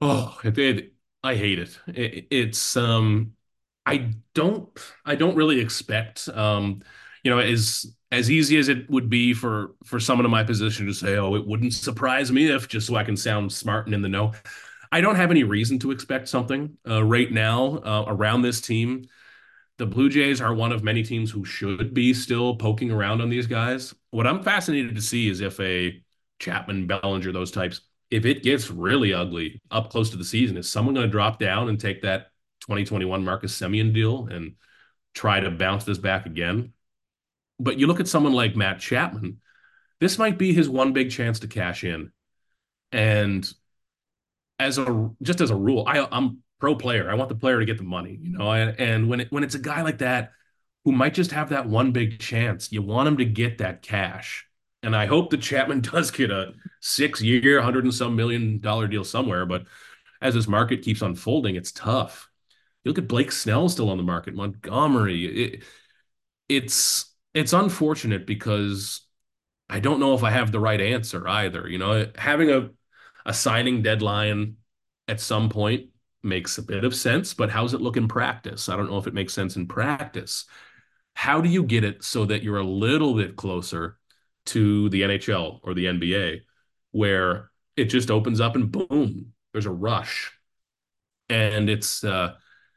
Oh, it, it I hate it. it. It's um, I don't I don't really expect um, you know, as as easy as it would be for for someone in my position to say, "Oh, it wouldn't surprise me if," just so I can sound smart and in the know. I don't have any reason to expect something uh, right now uh, around this team. The Blue Jays are one of many teams who should be still poking around on these guys. What I'm fascinated to see is if a Chapman, Bellinger, those types, if it gets really ugly up close to the season, is someone going to drop down and take that 2021 Marcus Semien deal and try to bounce this back again? But you look at someone like Matt Chapman, this might be his one big chance to cash in. And as a just as a rule, I, I'm pro player. I want the player to get the money, you know. And when it, when it's a guy like that who might just have that one big chance, you want him to get that cash. And I hope that Chapman does get a six-year, hundred and some million dollar deal somewhere. But as this market keeps unfolding, it's tough. You look at Blake Snell still on the market, Montgomery. It, it's it's unfortunate because I don't know if I have the right answer either. You know, having a a signing deadline at some point makes a bit of sense, but how's it look in practice? I don't know if it makes sense in practice. How do you get it so that you're a little bit closer to the NHL or the NBA where it just opens up and boom, there's a rush. And it's uh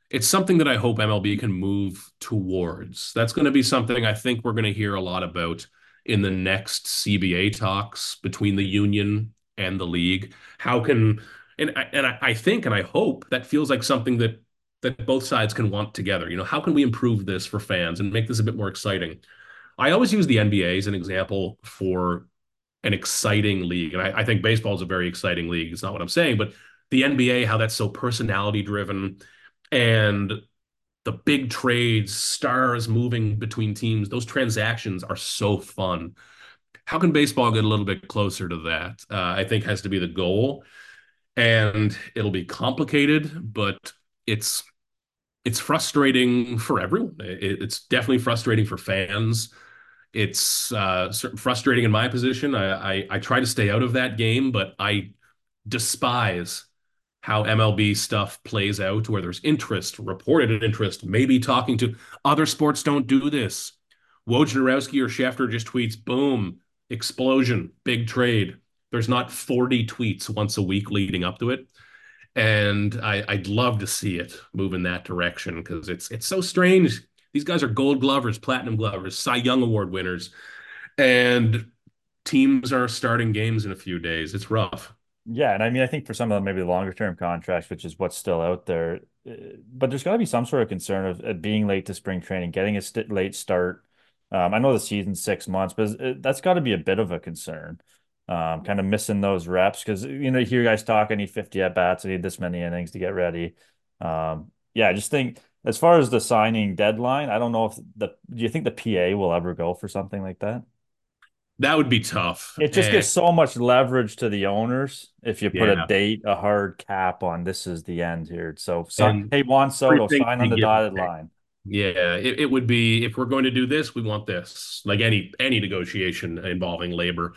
it's something that I hope MLB can move towards. That's going to be something I think we're going to hear a lot about in the next CBA talks between the union and the league. How can and I, and I think and I hope that feels like something that that both sides can want together. You know, how can we improve this for fans and make this a bit more exciting? I always use the NBA as an example for an exciting league, and I, I think baseball is a very exciting league. It's not what I'm saying, but the NBA, how that's so personality driven, and the big trades, stars moving between teams, those transactions are so fun how can baseball get a little bit closer to that? Uh, I think has to be the goal, and it'll be complicated, but it's it's frustrating for everyone. It, it's definitely frustrating for fans. It's uh, frustrating in my position. I, I I try to stay out of that game, but I despise how MLB stuff plays out, where there's interest, reported interest, maybe talking to other sports don't do this. Wojnarowski or Schefter just tweets, boom, explosion, big trade. There's not 40 tweets once a week leading up to it. And I, would love to see it move in that direction because it's it's so strange. These guys are gold glovers, platinum glovers, Cy Young Award winners, and teams are starting games in a few days. It's rough. Yeah, and I mean, I think for some of them, maybe the longer term contracts, which is what's still out there, uh, but there's got to be some sort of concern of, of being late to spring training, getting a st- late start, um, I know the season's six months, but it, that's got to be a bit of a concern. Um, kind of missing those reps because you know you hear guys talk. I need fifty at bats. I need this many innings to get ready. Um, yeah, I just think as far as the signing deadline, I don't know if the do you think the PA will ever go for something like that? That would be tough. It just and, gives so much leverage to the owners if you put yeah. a date, a hard cap on this is the end here. So, so hey, Juan Soto, sign on the dotted line. Yeah, it, it would be if we're going to do this, we want this. Like any any negotiation involving labor,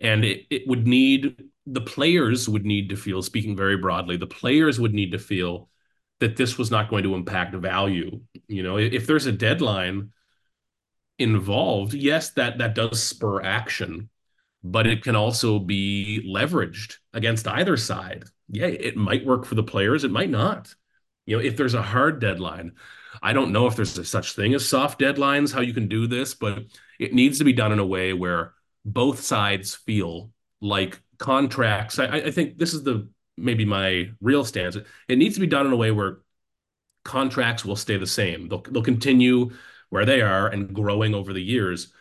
and it, it would need the players would need to feel. Speaking very broadly, the players would need to feel that this was not going to impact value. You know, if there's a deadline involved, yes, that that does spur action, but it can also be leveraged against either side. Yeah, it might work for the players, it might not. You know, if there's a hard deadline I don't know if there's a such thing as soft deadlines, how you can do this, but it needs to be done in a way where both sides feel like contracts. I, I think this is the maybe my real stance. It needs to be done in a way where contracts will stay the same. They'll they'll continue where they are and growing over the years.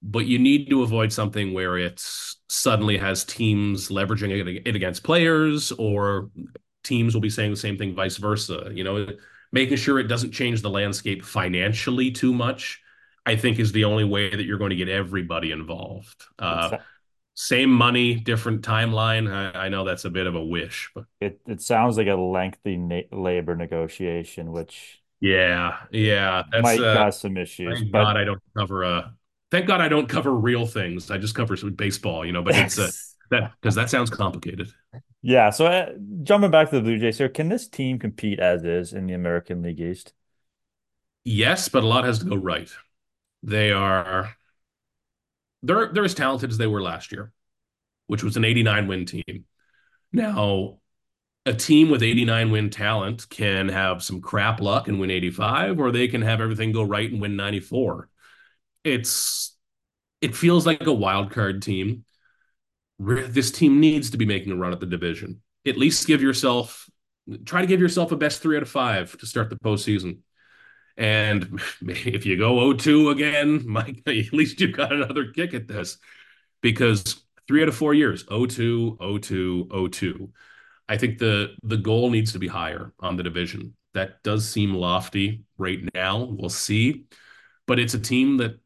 But you need to avoid something where it suddenly has teams leveraging it against players, or teams will be saying the same thing, vice versa. You know, making sure it doesn't change the landscape financially too much, I think is the only way that you're going to get everybody involved. Uh, same money, different timeline. I, I, know that's a bit of a wish, but it, it sounds like a lengthy na- labor negotiation, which yeah, yeah, that's might uh, cause some issues. Thank but... God I don't cover uh thank God I don't cover real things. I just cover some baseball, you know, but it's uh, that because that sounds complicated. Yeah. So uh, jumping back to the Blue Jays here, can this team compete as is in the American League East? Yes, but a lot has to go right. They are they're they're as talented as they were last year, which was an 89 win team. Now, a team with 89 win talent can have some crap luck and win 85, or they can have everything go right and win 94. It's it feels like a wild card team. This team needs to be making a run at the division. At least give yourself try to give yourself a best three out of five to start the postseason. And if you go 0-2 again, Mike, at least you've got another kick at this because three out of four years, 0-2, 0-2, 0-2. I think the the goal needs to be higher on the division. That does seem lofty right now. We'll see. But it's a team that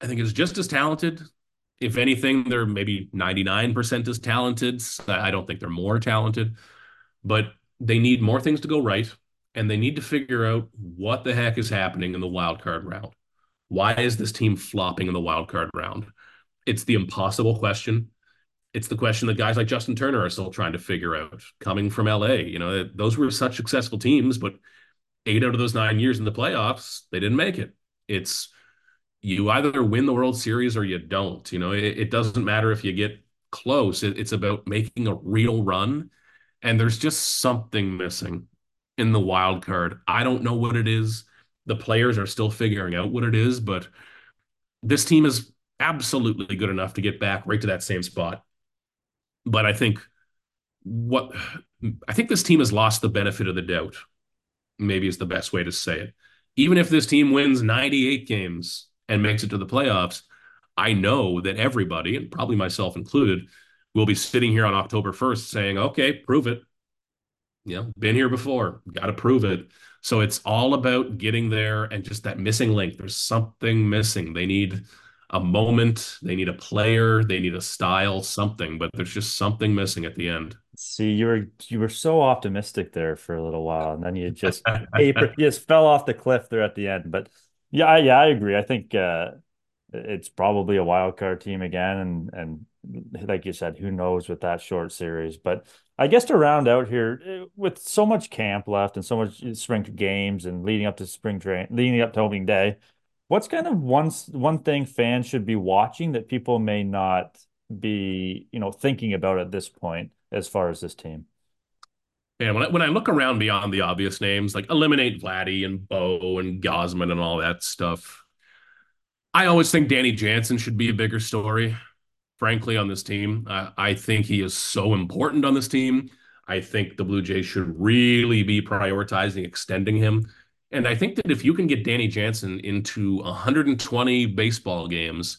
I think is just as talented. If anything, they're maybe 99% as talented. I don't think they're more talented, but they need more things to go right. And they need to figure out what the heck is happening in the wild card round. Why is this team flopping in the wild card round? It's the impossible question. It's the question that guys like Justin Turner are still trying to figure out coming from LA. You know, those were such successful teams, but eight out of those nine years in the playoffs, they didn't make it. It's you either win the World Series or you don't. You know, it, it doesn't matter if you get close. It, it's about making a real run. And there's just something missing in the wild card. I don't know what it is. The players are still figuring out what it is, but this team is absolutely good enough to get back right to that same spot. But I think what I think this team has lost the benefit of the doubt. Maybe is the best way to say it. Even if this team wins 98 games, and makes it to the playoffs, I know that everybody, and probably myself included, will be sitting here on October 1st saying, okay, prove it. You know, been here before, got to prove it. So it's all about getting there and just that missing link. There's something missing. They need a moment, they need a player, they need a style, something, but there's just something missing at the end. See, you were you were so optimistic there for a little while, and then you just you just fell off the cliff there at the end. But yeah, yeah, I agree. I think uh, it's probably a wild card team again, and and like you said, who knows with that short series. But I guess to round out here, eh, with so much camp left and so much spring games and leading up to spring train, leading up to opening day, what's kind of one one thing fans should be watching that people may not be, you know, thinking about at this point as far as this team? And when I, when I look around beyond the obvious names, like eliminate Vladdy and Bo and Gausman and all that stuff, I always think Danny Jansen should be a bigger story, frankly, on this team. Uh, I think he is so important on this team. I think the Blue Jays should really be prioritizing extending him. And I think that if you can get Danny Jansen into 120 baseball games,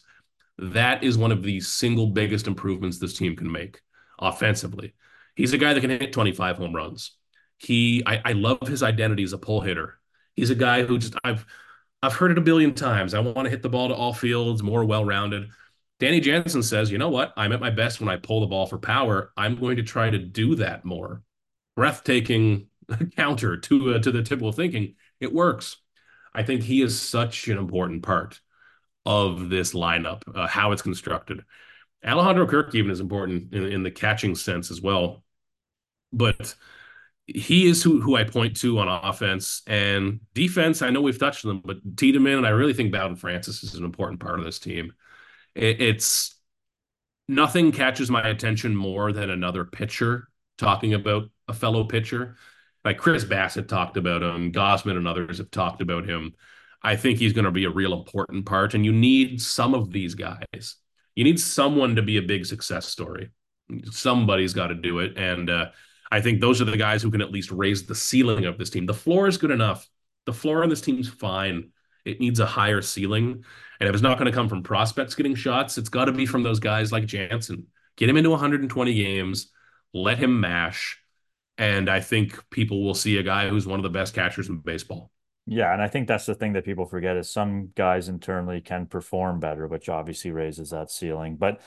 that is one of the single biggest improvements this team can make offensively. He's a guy that can hit 25 home runs. He, I, I love his identity as a pull hitter. He's a guy who just I've I've heard it a billion times. I want to hit the ball to all fields, more well-rounded. Danny Jansen says, you know what? I'm at my best when I pull the ball for power. I'm going to try to do that more. Breathtaking counter to uh, to the typical thinking. It works. I think he is such an important part of this lineup, uh, how it's constructed. Alejandro Kirk even is important in, in the catching sense as well but he is who, who I point to on offense and defense. I know we've touched them, but Tiedemann and I really think Bowden Francis is an important part of this team. It, it's nothing catches my attention more than another pitcher talking about a fellow pitcher. Like Chris Bassitt talked about him, Gausman and others have talked about him. I think he's going to be a real important part, and you need some of these guys. You need someone to be a big success story. Somebody's got to do it, and uh, I think those are the guys who can at least raise the ceiling of this team. The floor is good enough. The floor on this team's fine. It needs a higher ceiling. And if it's not going to come from prospects getting shots, it's got to be from those guys like Jansen. Get him into 120 games, let him mash. And I think people will see a guy who's one of the best catchers in baseball. Yeah, and I think that's the thing that people forget is some guys internally can perform better, which obviously raises that ceiling. But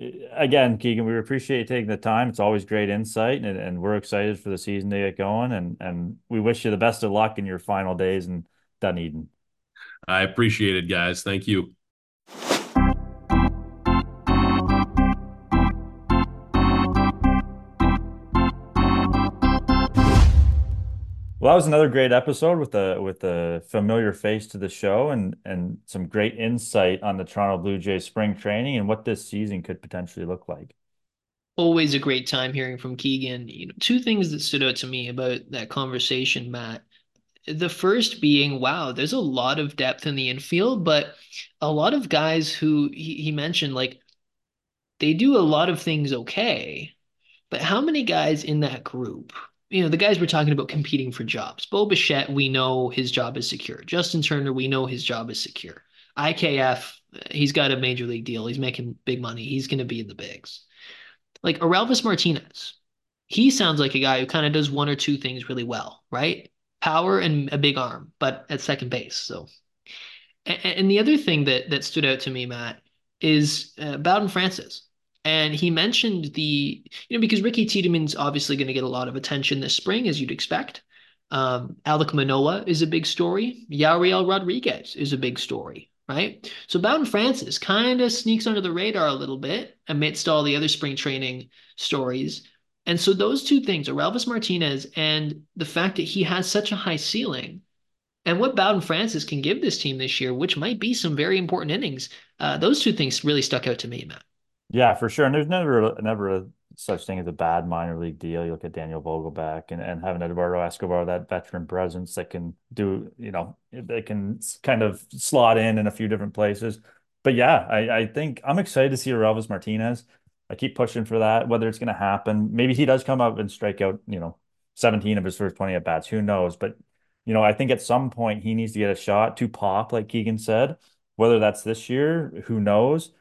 again, Keegan, we appreciate you taking the time. It's always great insight, and, and we're excited for the season to get going. And and we wish you the best of luck in your final days in Dunedin. I appreciate it, guys. Thank you. Well, that was another great episode with a with a familiar face to the show and and some great insight on the Toronto Blue Jays spring training and what this season could potentially look like. Always a great time hearing from Keegan. You know, two things that stood out to me about that conversation, Matt. The first being, wow, there's a lot of depth in the infield, but a lot of guys who he, he mentioned, like they do a lot of things okay. But how many guys in that group you know, the guys we're talking about competing for jobs. Bo Bichette, we know his job is secure. Justin Turner, we know his job is secure. IKF, he's got a major league deal. He's making big money. He's going to be in the bigs. Like Orelvis Martinez, he sounds like a guy who kind of does one or two things really well, right? Power and a big arm, but at second base. So, and, and the other thing that that stood out to me, Matt, is uh, Bowden Francis. And he mentioned the, you know, because Ricky Tiedemann's obviously going to get a lot of attention this spring, as you'd expect. Um, Alek Manoah is a big story. Yariel Rodriguez is a big story, right? So Bowden Francis kind of sneaks under the radar a little bit amidst all the other spring training stories. And so those two things, Orelvis Martinez and the fact that he has such a high ceiling, and what Bowden Francis can give this team this year, which might be some very important innings, uh, those two things really stuck out to me, Matt. Yeah, for sure. And there's never never a such thing as a bad minor league deal. You look at Daniel Vogelbach and, and having Eduardo Escobar, that veteran presence that can do, you know, they can kind of slot in in a few different places. But yeah, I, I think I'm excited to see Orelvis Martinez. I keep pushing for that, whether it's going to happen. Maybe he does come up and strike out, you know, 17 of his first 20 at bats. Who knows? But, you know, I think at some point he needs to get a shot to pop, like Keegan said. Whether that's this year, who knows?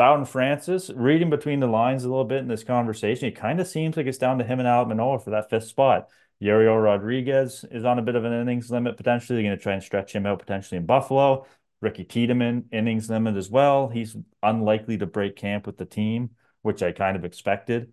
Bowden Francis, reading between the lines a little bit in this conversation, it kind of seems like it's down to him and Alek Manoah for that fifth spot. Yariel Rodriguez is on a bit of an innings limit potentially. They're going to try and stretch him out potentially in Buffalo. Ricky Tiedemann, innings limit as well. He's unlikely to break camp with the team, which I kind of expected.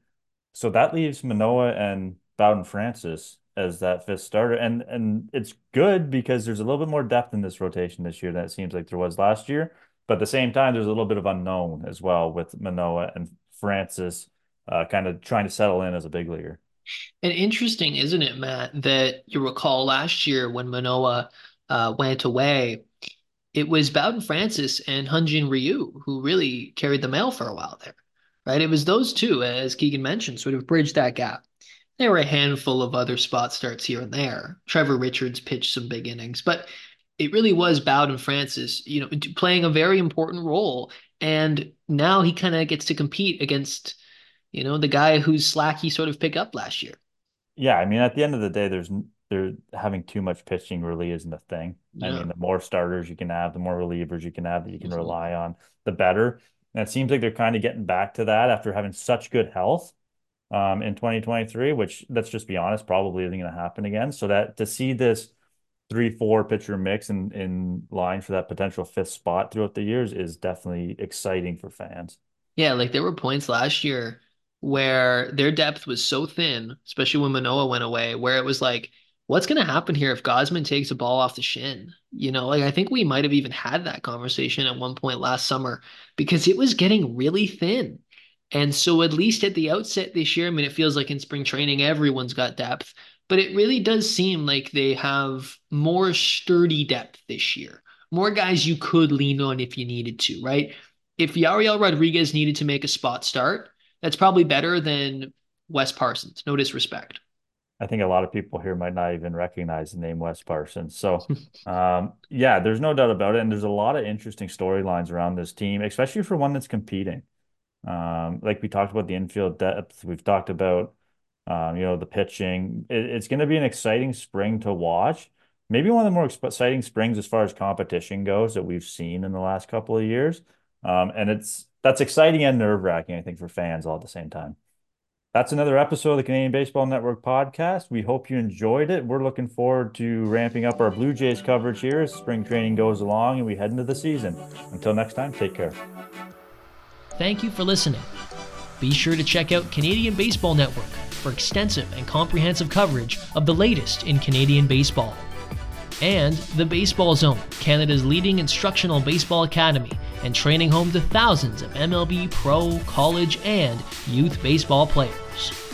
So that leaves Manoah and Bowden Francis as that fifth starter. And and it's good because there's a little bit more depth in this rotation this year than it seems like there was last year. But at the same time, there's a little bit of unknown as well with Manoah and Francis uh, kind of trying to settle in as a big leaguer. And interesting, isn't it, Matt, that you recall last year when Manoah uh, went away, it was Bowden Francis and Hyun-Jin Ryu who really carried the mail for a while there, right? It was those two, as Keegan mentioned, sort of bridged that gap. There were a handful of other spot starts here and there. Trevor Richards pitched some big innings, but it really was Bowden Francis, you know, playing a very important role. And now he kind of gets to compete against, you know, the guy whose slack he sort of picked up last year. Yeah, I mean, at the end of the day, there's there having too much pitching really isn't a thing. Yeah. I mean, the more starters you can have, the more relievers you can have that you can mm-hmm. rely on, the better. And it seems like they're kind of getting back to that after having such good health um, in 2023, which let's just be honest, probably isn't going to happen again. So that to see this three four pitcher mix in in line for that potential fifth spot throughout the years is definitely exciting for fans. Yeah, like there were points last year where their depth was so thin, especially when Manoah went away, where it was like, what's going to happen here if Gausman takes a ball off the shin? You know, like I think we might have even had that conversation at one point last summer because it was getting really thin. And so, at least at the outset this year, I mean, it feels like in spring training, everyone's got depth but it really does seem like they have more sturdy depth this year. More guys you could lean on if you needed to, right? If Yariel Rodriguez needed to make a spot start, that's probably better than Wes Parsons. No disrespect. I think a lot of people here might not even recognize the name Wes Parsons. So, um, yeah, there's no doubt about it. And there's a lot of interesting storylines around this team, especially for one that's competing. Um, like we talked about the infield depth, we've talked about um, you know, the pitching. It, it's going to be an exciting spring to watch. Maybe one of the more exciting springs as far as competition goes that we've seen in the last couple of years. Um, and it's that's exciting and nerve wracking, I think, for fans all at the same time. That's another episode of the Canadian Baseball Network podcast. We hope you enjoyed it. We're looking forward to ramping up our Blue Jays coverage here as spring training goes along and we head into the season. Until next time, take care. Thank you for listening. Be sure to check out Canadian Baseball Network for extensive and comprehensive coverage of the latest in Canadian baseball. And the Baseball Zone, Canada's leading instructional baseball academy and training home to thousands of MLB pro, college, and youth baseball players.